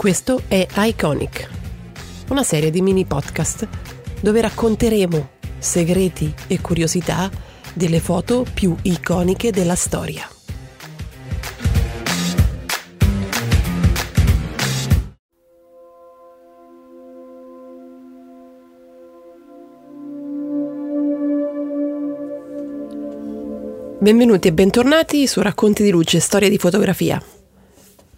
Questo è Iconic, una serie di mini podcast dove racconteremo segreti e curiosità delle foto più iconiche della storia. Benvenuti e bentornati su Racconti di Luce, Storia di fotografia.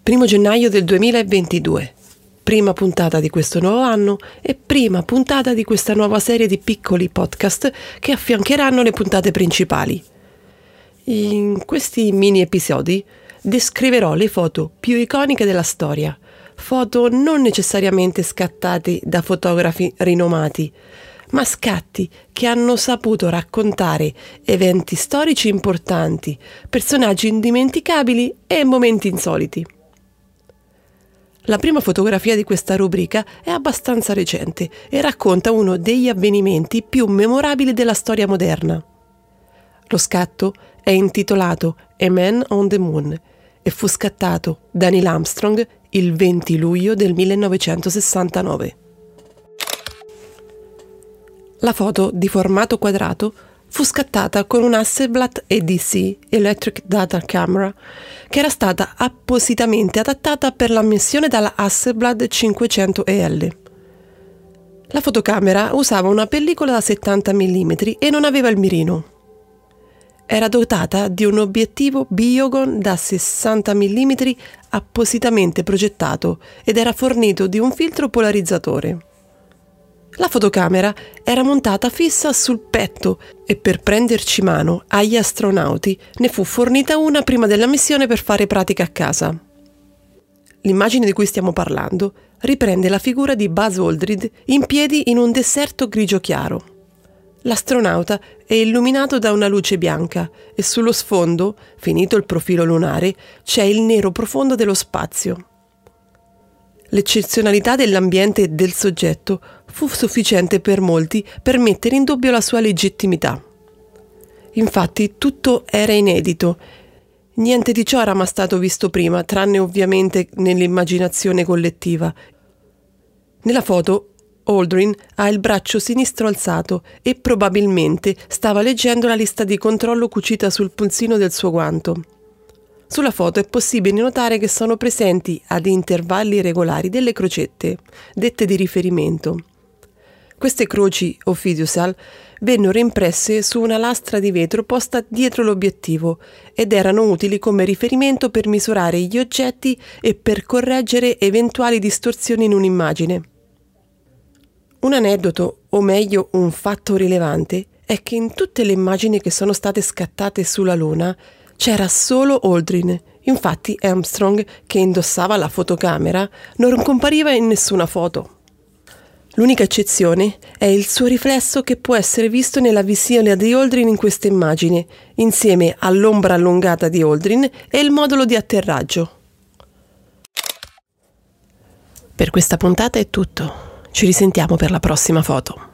Primo gennaio del 2022, prima puntata di questo nuovo anno e prima puntata di questa nuova serie di piccoli podcast che affiancheranno le puntate principali. In questi mini episodi descriverò le foto più iconiche della storia, foto non necessariamente scattate da fotografi rinomati, ma scatti che hanno saputo raccontare eventi storici importanti, personaggi indimenticabili e momenti insoliti. La prima fotografia di questa rubrica è abbastanza recente e racconta uno degli avvenimenti più memorabili della storia moderna. Lo scatto è intitolato A Man on the Moon e fu scattato da Neil Armstrong il 20 luglio del 1969. La foto di formato quadrato fu scattata con un Hasselblad EDC Electric Data Camera che era stata appositamente adattata per la missione dalla Hasselblad 500EL. La fotocamera usava una pellicola da 70 mm e non aveva il mirino. Era dotata di un obiettivo Biogon da 60 mm appositamente progettato ed era fornito di un filtro polarizzatore. La fotocamera era montata fissa sul petto e per prenderci mano agli astronauti ne fu fornita una prima della missione per fare pratica a casa. L'immagine di cui stiamo parlando riprende la figura di Buzz Aldrin in piedi in un deserto grigio chiaro. L'astronauta è illuminato da una luce bianca e sullo sfondo, finito il profilo lunare, c'è il nero profondo dello spazio. L'eccezionalità dell'ambiente e del soggetto fu sufficiente per molti per mettere in dubbio la sua legittimità. Infatti tutto era inedito. Niente di ciò era mai stato visto prima, tranne ovviamente nell'immaginazione collettiva. Nella foto Aldrin ha il braccio sinistro alzato e probabilmente stava leggendo la lista di controllo cucita sul pulsino del suo guanto. Sulla foto è possibile notare che sono presenti ad intervalli regolari delle crocette, dette di riferimento. Queste croci o fiducial vennero impresse su una lastra di vetro posta dietro l'obiettivo ed erano utili come riferimento per misurare gli oggetti e per correggere eventuali distorsioni in un'immagine. Un aneddoto, o meglio un fatto rilevante, è che in tutte le immagini che sono state scattate sulla Luna c'era solo Aldrin. Infatti Armstrong, che indossava la fotocamera, non compariva in nessuna foto. L'unica eccezione è il suo riflesso che può essere visto nella visione di Aldrin in questa immagine, insieme all'ombra allungata di Aldrin e il modulo di atterraggio. Per questa puntata è tutto. Ci risentiamo per la prossima foto.